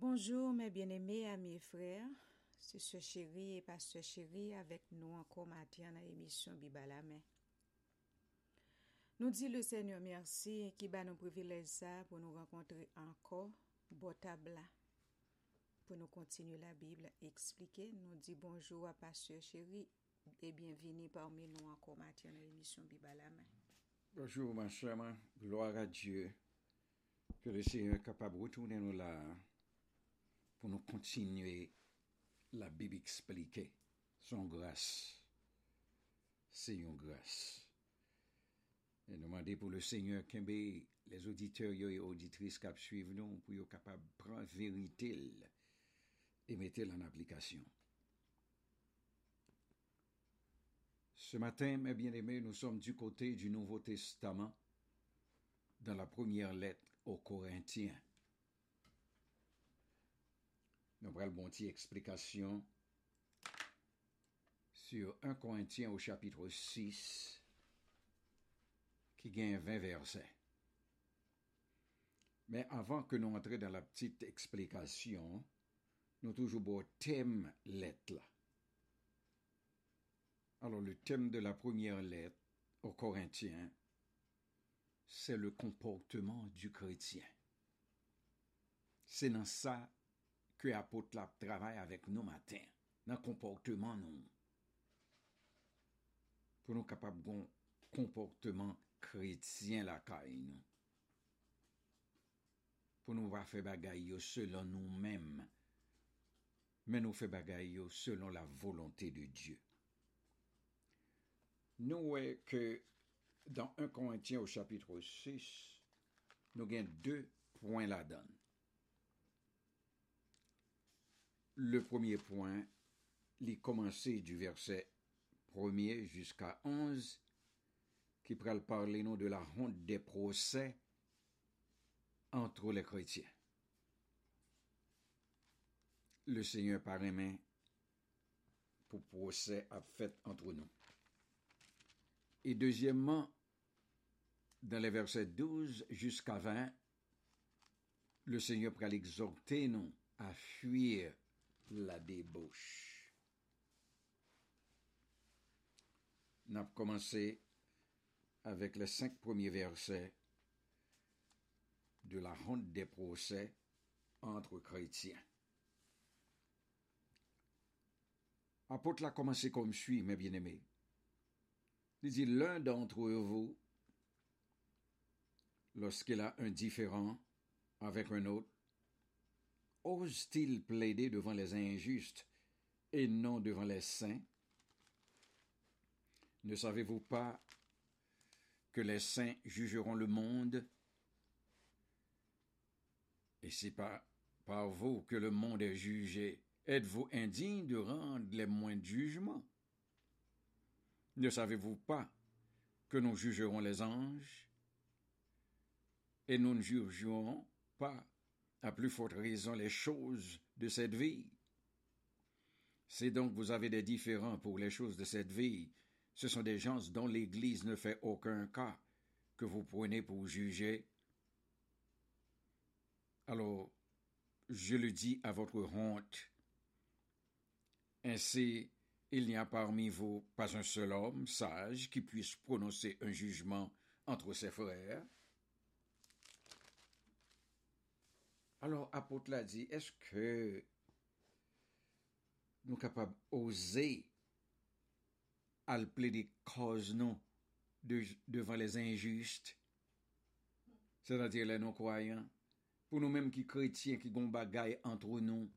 Bonjour mes bien-aimés amis et frères, c'est ce chéri et pasteur chéri avec nous encore matin dans l'émission Bible à la main. Nous dit le Seigneur merci qui va nous privilège ça pour nous rencontrer encore là pour nous continuer la Bible expliquer. Nous dit bonjour à pasteur chéri et bienvenue parmi nous encore matin dans l'émission Bible à la main. Bonjour ma chère, gloire à Dieu. Que le Seigneur est capable de retourner nous là pour nous continuer la Bible expliquée. Son grâce. C'est grâce. Et demandons pour le Seigneur que les auditeurs et auditrices qui suivent nous pour être capables de prendre vérité et mettre en application. Ce matin, mes bien-aimés, nous sommes du côté du Nouveau Testament, dans la première lettre aux Corinthiens. Nous avons une petite explication sur 1 Corinthiens au chapitre 6, qui gagne 20 versets. Mais avant que nous entrions dans la petite explication, nous toujours beau thème lettre. Alors le thème de la première lettre aux Corinthiens, c'est le comportement du chrétien. C'est dans ça ke apot la travay avèk nou matin, nan komporteman nou. Pou nou kapap gon komporteman kretien la kay nou. Pou nou va fe bagay yo selon nou mèm, men nou fe bagay yo selon la volontè de Diyo. Nou wè ke dan 1 Korintien ou chapitre 6, nou gen 2 poin la dan. Le premier point, les commencé du verset 1er jusqu'à 11, qui pourrait parler de la honte des procès entre les chrétiens. Le Seigneur par main pour procès à fait entre nous. Et deuxièmement, dans les versets 12 jusqu'à 20, le Seigneur pourrait exhorter nous à fuir la débauche. Nous avons commencé avec les cinq premiers versets de la honte des procès entre chrétiens. Apôtre l'a commencé comme suit, mes bien-aimés. Il dit, l'un d'entre vous, lorsqu'il a un différent avec un autre, ose-t-il plaider devant les injustes et non devant les saints? Ne savez-vous pas que les saints jugeront le monde? Et c'est par vous que le monde est jugé. Êtes-vous indigne de rendre les moindres jugements? Ne savez-vous pas que nous jugerons les anges Et nous ne jugerons pas à plus forte raison les choses de cette vie. C'est donc vous avez des différends pour les choses de cette vie. Ce sont des gens dont l'Église ne fait aucun cas que vous prenez pour juger. Alors, je le dis à votre honte. Ainsi, il n'y a parmi vous pas un seul homme sage qui puisse prononcer un jugement entre ses frères. Alors, apote la di, eske nou kapab oze al ple non, de koz nou devan les injust, se da dir le nou kwayan, pou nou menm ki kretien ki gon bagay antre nou,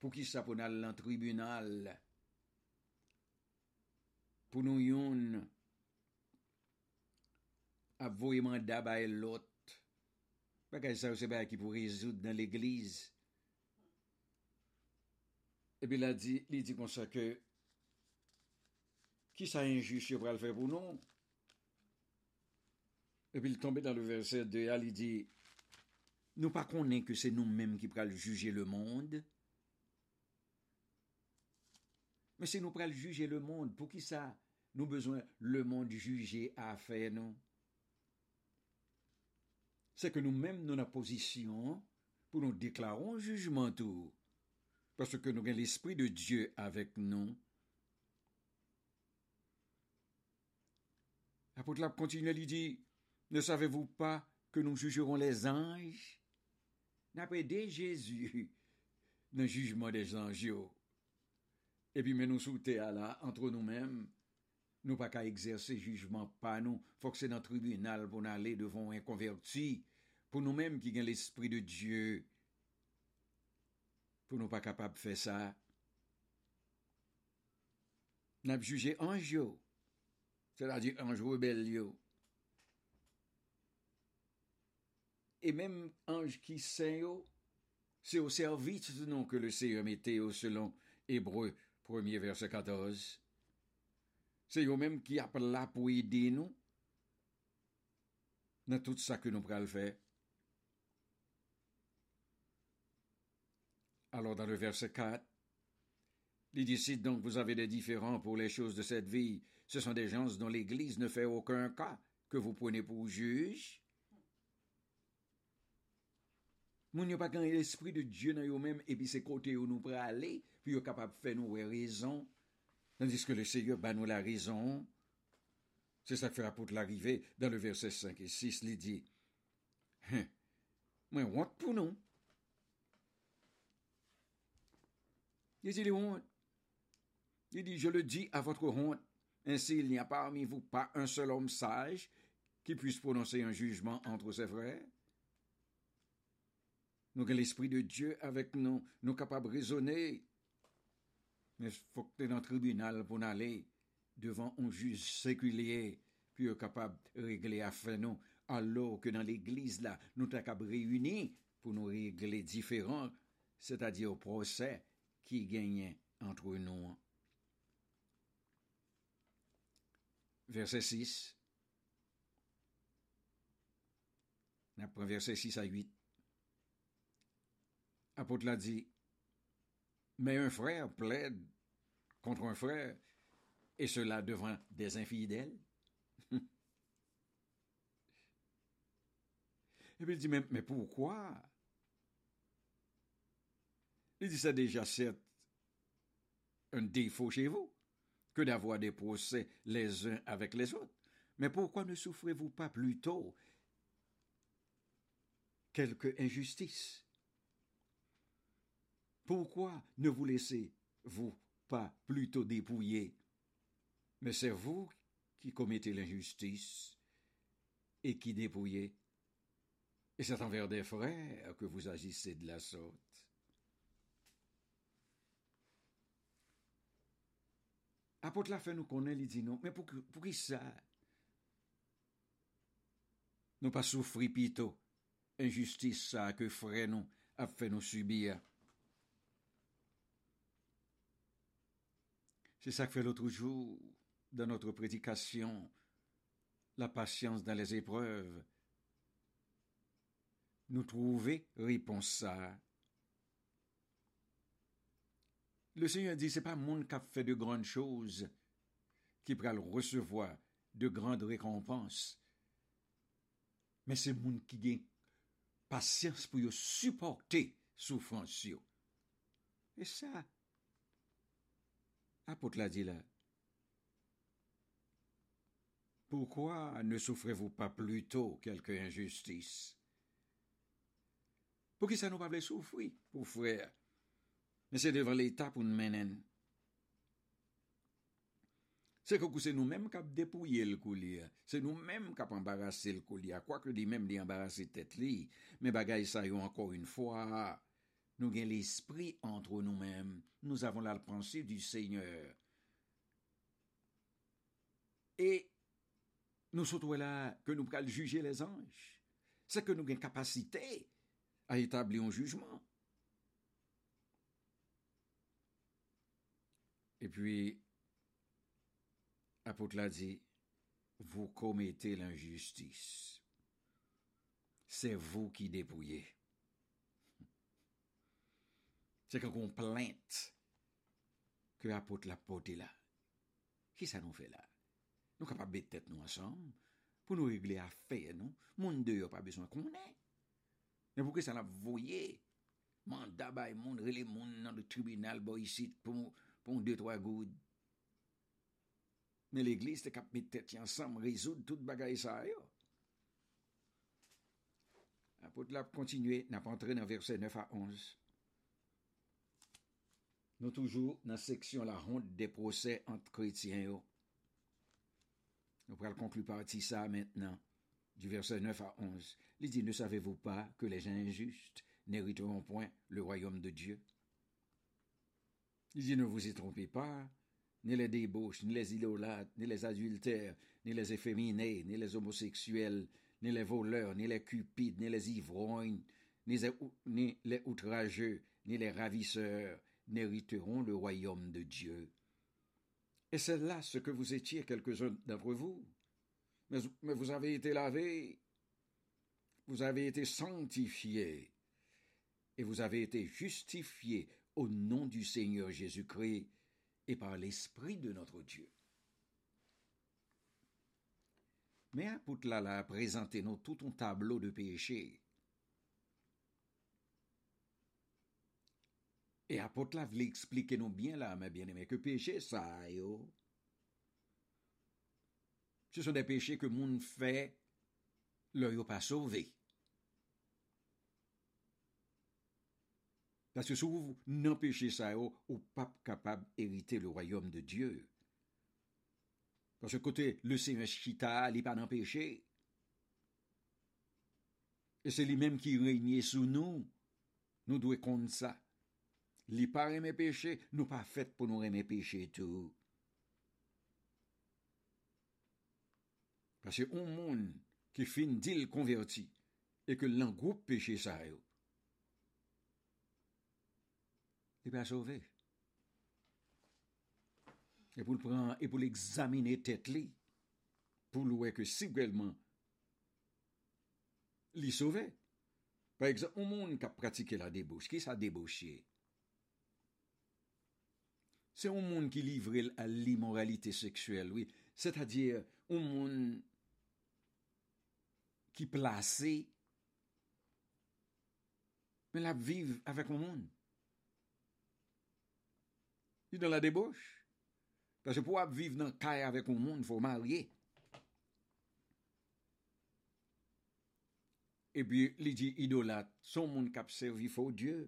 pou ki sa pou nan lan tribunal, pou nou yon avoye manda bay lot, Bagay sa ou se bagay ki pou rezout nan l'eglize. E pi la di, li di kon sa ke, ki sa injuche yo pral fe pou nou? E pi li tombe dan le verset de ya, li di, nou pa konen ke se nou menm ki pral juje le monde, men se nou pral juje le monde, pou ki sa nou bezwen le monde juje a fe nou? C'est que nous-mêmes, nous, la position pour nous déclarer un jugement tout. Parce que nous avons l'Esprit de Dieu avec nous. L'apôtre Lap continue lui dire, ne savez-vous pas que nous jugerons les anges? N'après Jésus, le jugement des anges. Et puis, mais nous sous là, entre nous-mêmes, nous pas qu'à exercer jugement pas nous. Faut que c'est dans le tribunal pour aller devant un converti. Pour nous-mêmes qui avons l'Esprit de Dieu. Pour nous pas capables de faire ça. Nous avons jugé ange, c'est-à-dire ange rebelle. Et même ange qui saint, c'est au service nous que le Seigneur mettait selon Hébreu 1er verset 14. C'est eux-mêmes qui appellent là pour aider nous dans tout ça que nous le faire. Alors dans le verset 4, il dit donc vous avez des différends pour les choses de cette vie. Ce sont des gens dont l'Église ne fait aucun cas que vous prenez pour juge. Moun a pas gagné l'esprit de Dieu dans eux-mêmes et puis c'est côté où nous pourrons aller, puis capable de faire nous raison. Tandis que le Seigneur bat nous la raison. C'est ça que fait pour l'arrivée dans le verset 5 et 6, il dit, hein, moi, honte pour nous. Il dit, honte. Il dit, je le dis à votre honte, ainsi il n'y a parmi vous pas un seul homme sage qui puisse prononcer un jugement entre ses frères. Nous avons l'Esprit de Dieu avec nous, nous capables de raisonner. Mais il faut que tu dans le tribunal pour aller devant un juge séculier, puis capable de régler affaire nous, alors que dans l'église là, nous sommes capables réunis pour nous régler différents, c'est-à-dire au procès qui gagne entre nous. Verset 6. Après verset 6 à 8. Apôtre l'a dit, mais un frère plaide contre un frère, et cela devant des infidèles. et puis il dit, mais pourquoi? Il dit, ça déjà c'est un défaut chez vous que d'avoir des procès les uns avec les autres. Mais pourquoi ne souffrez-vous pas plutôt quelque injustice? Pourquoi ne vous laissez-vous pas plutôt dépouiller? Mais c'est vous qui commettez l'injustice et qui dépouillez. Et c'est envers des frères que vous agissez de la sorte. Apôtre la fait nous connaît, il dit non, mais pour, qui ça? Nous pas souffrir plutôt injustice ça que frère nous a fait nous subir. C'est ça que fait l'autre jour dans notre prédication, la patience dans les épreuves. Nous trouver réponse ça. Le Seigneur dit, c'est pas monde qui a fait de grandes choses qui le recevoir de grandes récompenses. Mais c'est monde qui a patience pour supporter souffrance. Et ça, Apôtre l'a dit là. Pourquoi ne souffrez-vous pas plutôt quelque injustice? Pour qui ça nous pas souffrir, pour frère? Mais c'est devant l'État pour nous mener. C'est que c'est nous-mêmes qui avons dépouillé le coulier. C'est nous-mêmes qui avons embarrassé le coulier. Quoique dit même dit embarrasser tête li. Mais encore une fois. Nous avons l'esprit entre nous-mêmes. Nous avons la du Seigneur. Et nous sommes là que nous pouvons juger les anges. C'est que nous avons capacité à établir un jugement. Et puis, apôtre l'a dit, vous commettez l'injustice. C'est vous qui dépouillez. C'est quand on plainte que apôtre l'a porté là. Qui ça nous fait là? Nous capables de tête nous ensemble pour nous régler affaire nous. Monde de pas besoin qu'on ait. Mais pou ke sa l'a voye? Manda bay moun, rele moun nan de tribunal, bon, ici, pour moun de troa goud. Men l'Eglise te kap met tèt yansam, rezoud tout bagay sa yo. Apote la kontinue, nap antre nan verse 9 a 11. Nou toujou nan seksyon la ronde de prosè ant kretien yo. Nou pral konklu parti sa maintenant. Du verset 9 à 11, il dit, ne savez-vous pas que les injustes n'hériteront point le royaume de Dieu? Il dit, ne vous y trompez pas, ni les débauches, ni les idolâtres, ni les adultères, ni les efféminés, ni les homosexuels, ni les voleurs, ni les cupides, ni les ivrognes, ni les, outrageux, ni les ravisseurs n'hériteront le royaume de Dieu. Et c'est là ce que vous étiez quelques-uns d'entre vous. Mais, vous avez été lavé, vous avez été sanctifié, et vous avez été justifié au nom du Seigneur Jésus-Christ et par l'Esprit de notre Dieu. Mais apôtre là a présenté nous tout un tableau de péché. Et apôtre là voulait expliquer nous bien là, mes bien-aimés, que péché ça, yo, Se son de peche ke moun fè, lò yo pa sove. Paske sou nan peche sa yo, ou pap kapab erite le royom de Diyo. Paske kote, le seme chita li pa nan peche. E se li menm ki reynye sou nou, nou dwe kont sa. Li pa reme peche, nou pa fèt pou nou reme peche tou. Pase ou moun ki fin dil konverti e ke lan group peche sa yo. li pa chove. E pou l'pran, e pou l'examine tet li, pou l'ouè ke sigwèlman li chove. Par exemple, ou moun ka pratike la debouche, ki sa debouche? Se ou moun ki livre al l'imoralite seksuel, oui. C'est-à-dire, ou moun ki plase men la vive avèk ou moun. Di nan la debouche. Pase pou ap vive nan kay avèk ou moun, fò marye. E pi li di idolat, son moun kap servi fò Diyo.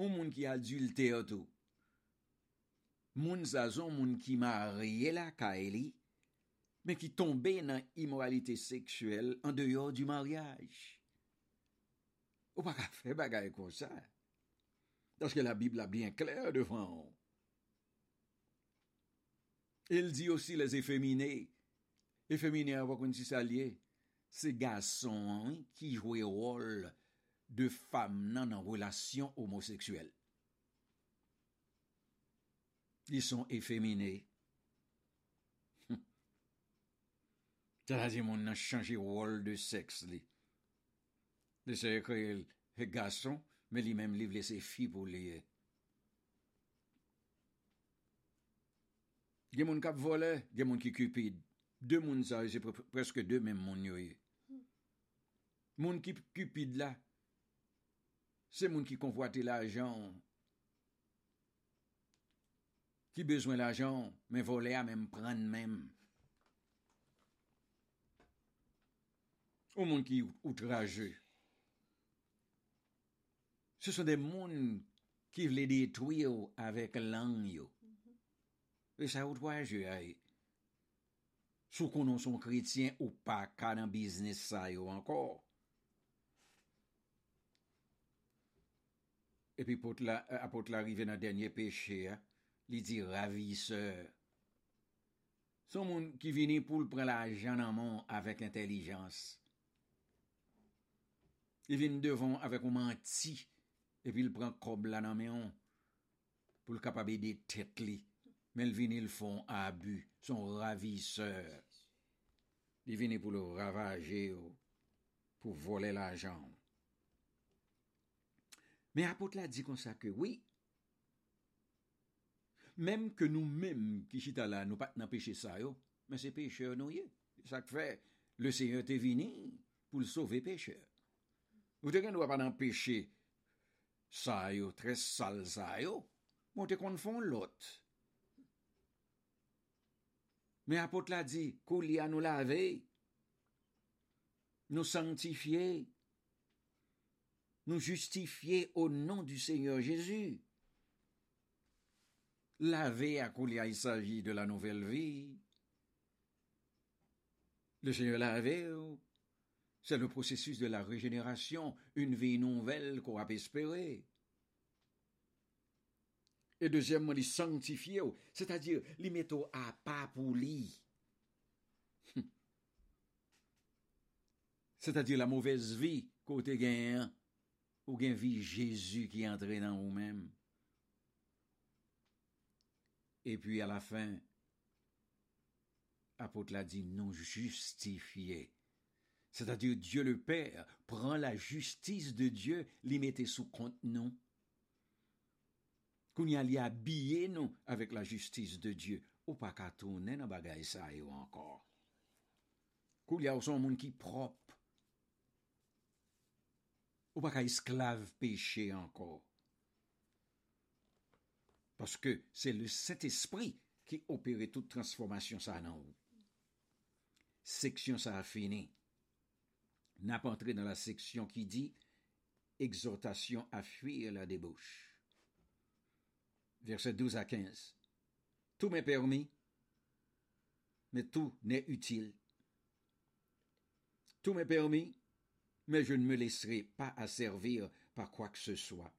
Ou moun ki adulte oto. Moun sa son moun ki marye la kay li, men ki tombe nan imoralite seksuel an deyo du maryaj. Ou pa ka fe bagay kon sa. Daske la Bibla bien kler devan. El di osi les efemine. Efemine avakon si sa liye. Se gason ki jwe rol de fam nan an relasyon homoseksuel. Li son efemine. Ta la di moun nan chanji wol de seks li. Li se ekre e men li menm li vle se fi pou liye. Gen moun kap vole, gen moun ki kupid. De moun sa, se pre preske de menm moun yoye. Moun ki kupid la, se moun ki konvoate la ajan, ki bezwen la ajan, men vole a menm pran menm. Ou moun ki outraje, Se son de moun ki vle detwi yo avèk lang yo. E sa ou twa je ay. Sou konon son kretien ou pa ka nan biznis sa yo ankor. E pi apot la euh, rive nan denye peche, li di raviseur. Son moun ki vini pou l pre la jan anman avèk intelijans. Li vini devon avèk ou manti epi l pran kob la nan meyon pou l kapab ede tet li. Men l vini l fon abu, son raviseur. Li vini pou l ravaje yo, pou vole la jan. Men apot la di kon sa ke, oui, menm ke nou menm ki chita la nou pat nan peche sa yo, men se peche nou ye. Sa k fe, le seye te vini pou l sove peche. Ou te gen nou apan nan peche, ça yo, très sale ça yo, bon te confond l'autre. Mais apôtre l'a dit, qu'on y a nous laver, nous justifier au nom du Seigneur Jésus? Laver à Koulia, il s'agit de la nouvelle vie. Le Seigneur lavé, c'est le processus de la régénération, une vie nouvelle qu'on a espérer. Et deuxièmement, les sanctifier, c'est-à-dire les à pas pour lui. C'est-à-dire la mauvaise vie côté gain, ou gain vie Jésus qui est entré dans vous-même. Et puis à la fin, apôtre l'a dit, non justifié. C'est-à-dire Dieu le Père prend la justice de Dieu, l'y mettait sous compte non. Qu'on y a habillé nous avec la justice de Dieu. Ou pas qu'à tourner dans bagaille ça encore. Qu'on y a aussi un monde qui propre. Ou pas qu'à esclave péché encore. Parce que c'est le Saint-Esprit qui opère toute transformation ça. Section ça a fini. N'a pas entré dans la section qui dit exhortation à fuir la débauche. Verset 12 à 15. Tout m'est permis, mais tout n'est utile. Tout m'est permis, mais je ne me laisserai pas asservir par quoi que ce soit.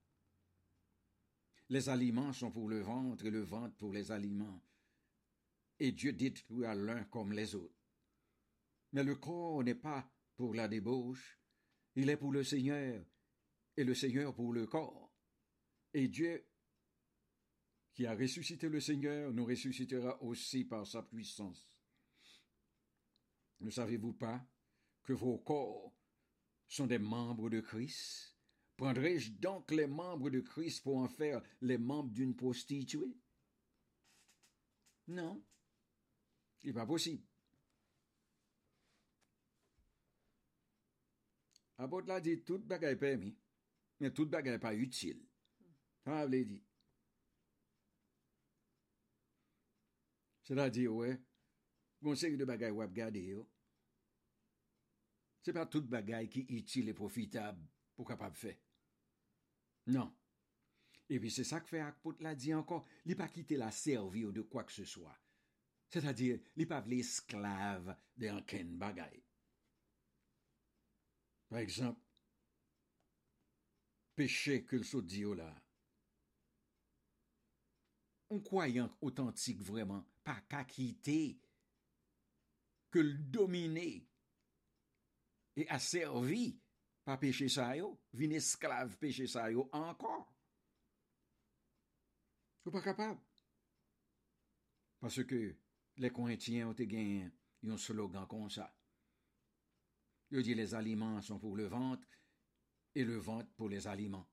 Les aliments sont pour le ventre et le ventre pour les aliments. Et Dieu détruit l'un comme les autres. Mais le corps n'est pas pour la débauche, il est pour le Seigneur, et le Seigneur pour le corps. Et Dieu, qui a ressuscité le Seigneur, nous ressuscitera aussi par sa puissance. Ne savez-vous pas que vos corps sont des membres de Christ? Prendrai-je donc les membres de Christ pour en faire les membres d'une prostituée? Non, il n'est pas possible. Apot la di, tout bagay pèmi, men tout bagay pa util. Tan av le di. Se la di, wè, gonseri de bagay wap gade yo. Se pa tout bagay ki util e profitab pou kapab fè. Nan. E pi se sa k fè akpot la di ankon, li pa kite la servi ou de kwa k se swa. Se ta di, li pa vle esklave de anken bagay. Par ekzamp, peche ke l so diyo la. On kwayank otantik vreman, pa kakite, ke l domine, e aservi, pa peche sa yo, vin esklave peche sa yo ankor. Ou pa kapab. Paske le Korintien ou te gen yon slogan kon sa. Il dit les aliments sont pour le ventre et le ventre pour les aliments.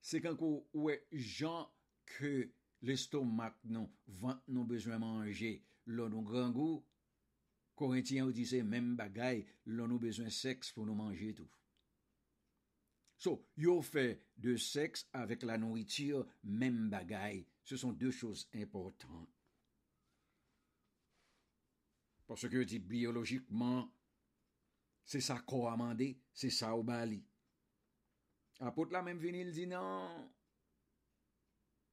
C'est quand ouais gens que l'estomac non ventre non besoin manger, l'eau non grand goût, Corinthiens dit c'est même bagaille, l'on nous besoin sexe pour nous manger tout. So, yo fait de sexe avec la nourriture, même bagaille. Ce sont deux choses importantes. Paske ti biyologikman, se sa ko amande, se sa ou bali. Apot la menm vinil di nan,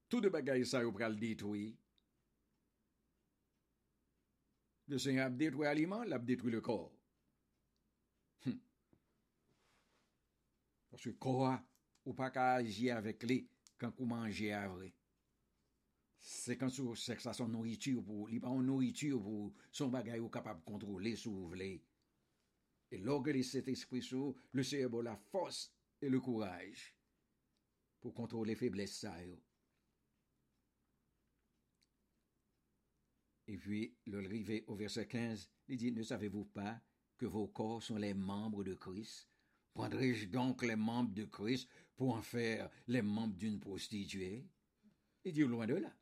tout de bagay sa yo pral detwi. Le Seigneur ap detwi aliman, l ap detwi le kor. Hm. Paske kor a, ou pa ka aji avek li, kan kou manje avre. C'est quand c'est que ça son nourriture pour, il pas une nourriture pour son bagage ou capable de contrôler si vous voulez. Et lorsque cet esprit sous, le a la force et le courage pour contrôler les faiblesses ça. Et puis, le rivé au verset 15, il dit, ne savez-vous pas que vos corps sont les membres de Christ? Prendrai-je donc les membres de Christ pour en faire les membres d'une prostituée? Il dit, loin de là.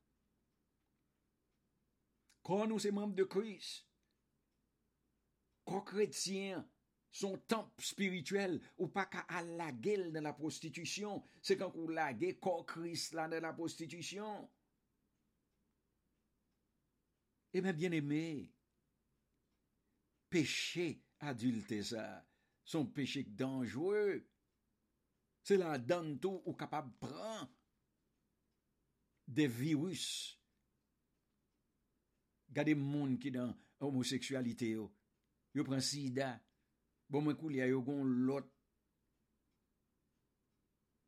Kon nou se membe de Kris. Kon kretien, son temple spirituel, ou pa ka al la gel nan la prostitusyon. Se kan kou la gel kon Kris la nan la prostitusyon. E men bien eme, peche adulte sa, son peche danjwe, se la dan tou ou kapab pran de virus Gade moun ki dan homoseksualite yo. Yo pren sida. Bon mwen kou li a yo gon lot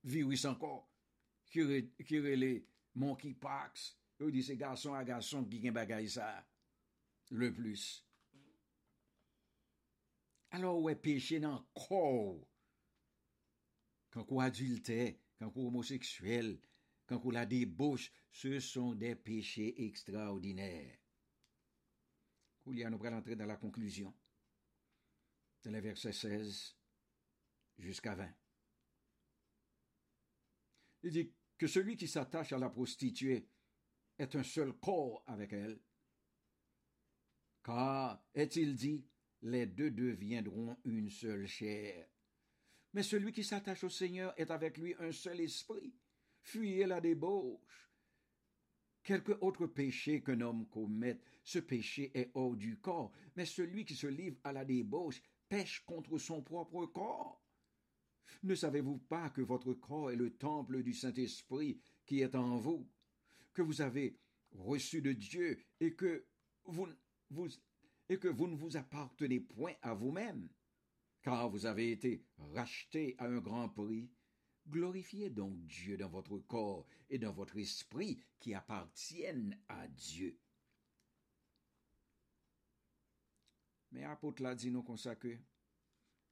virus ankor. Ki rele monkeypox. Yo di se gason a gason ki gen bagay sa. Le plus. Alors wè peche nan kou. Kankou adulte, kankou homoseksuel, kankou la debouche, se son de peche ekstraordinèr. Des péchés extraordinaires. Koulia, nous entrer dans la conclusion, dans les versets 16 jusqu'à 20. Il dit que celui qui s'attache à la prostituée est un seul corps avec elle. Car, est-il dit, les deux deviendront une seule chair. Mais celui qui s'attache au Seigneur est avec lui un seul esprit. Fuyez la débauche. Quelque autre péché qu'un homme commette, ce péché est hors du corps, mais celui qui se livre à la débauche pêche contre son propre corps. Ne savez-vous pas que votre corps est le temple du Saint-Esprit qui est en vous, que vous avez reçu de Dieu et que vous, et que vous ne vous appartenez point à vous-même, car vous avez été racheté à un grand prix. Glorifiez donc Dieu dans votre corps et dans votre esprit qui appartiennent à Dieu. Mais apôtre l'a dit nous comme ça que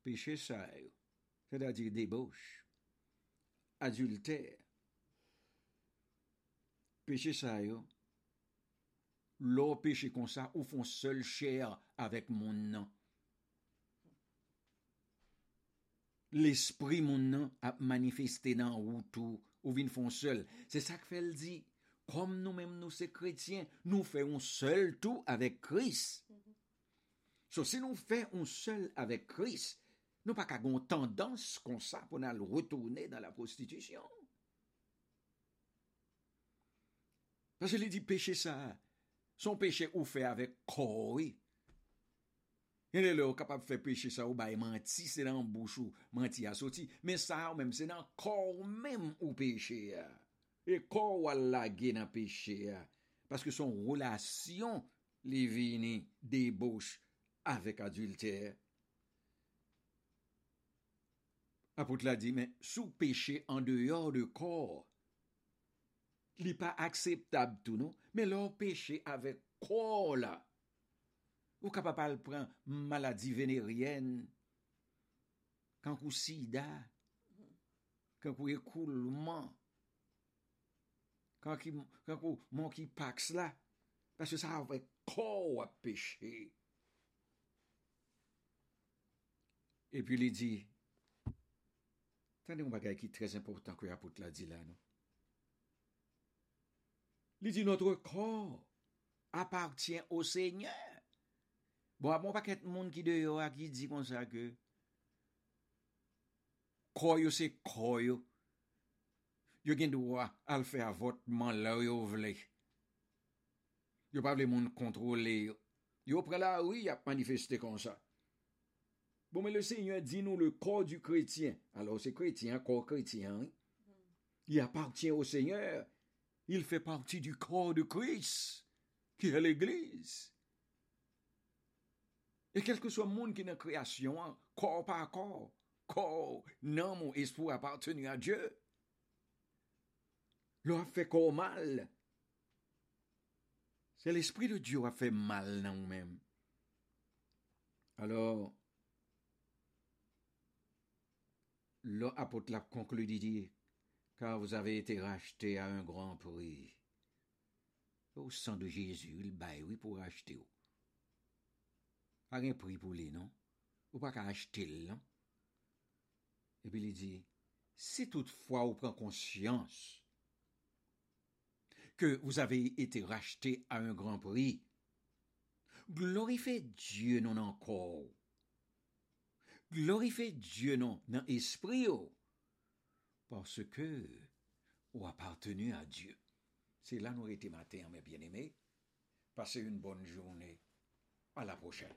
péché ça, c'est-à-dire débauche, adultère, péché ça, l'eau péché comme ça, ou font seul chair avec mon nom. l'esprit moun nan ap manifeste nan ou tou ou vin fon seul. Se sa ke fel di, kom nou menm nou se kretyen, nou fe yon seul tou avek kris. So se nou fe yon seul avek kris, nou pa kagon tendans kon sa pou nan retourne dan la prostitisyon. Pase li di peche sa, son peche ou fe avek kori, Yon lè ou kapap fè peche sa ou bay manti, se nan bouchou, manti a soti, men sa ou mèm se nan kor mèm ou peche ya. E kor wala gen nan peche ya. Paske son relasyon li vini debouche avèk adultère. Apout la di, men, sou peche an deyor de kor, li pa akseptab tou nou, men lor peche avek kor la, Ou kapapal pran maladi veneryen, kankou sida, kankou ekoulman, kankou manki paks la, paswe sa avè kou ap peche. E pi li di, tande mou bagay ki trez important kwe apot la di la nou. Li di, notre kor apartyen o seigneur. Bon, apon pa ket moun ki deyo a ki di kon sa ke koyo se koyo. Yo gen dwa al fe avotman la yo vle. Yo pa vle moun kontrole yo. Yo pre la oui ap manifeste kon sa. Bon, men le Seigneur di nou le kor du kretien. Alors, se kretien, kor kretien. Hein? Il appartient au Seigneur. Il fait partie du kor de Christ, qui est l'Église. Et quel que soit le monde qui est dans la création, hein, corps par corps, corps, non, mon esprit appartenu à Dieu. L'on a fait corps mal. C'est l'Esprit de Dieu qui a fait mal dans nous-mêmes. Alors, l'apôtre l'a conclu dit, car vous avez été racheté à un grand prix. Au sang de Jésus, il baille, oui, pour racheter pa gen pri pou li, non? Ou pa ka achete non? E pi li si toutfwa ou pren konsyans que vous avez été racheté à un grand prix, glorifiez Dieu non encore. Glorifiez Dieu non dans esprit, oh. parce que ou appartenu à Dieu. C'est là nous été mes bien-aimés. Passez une bonne journée. À la prochaine.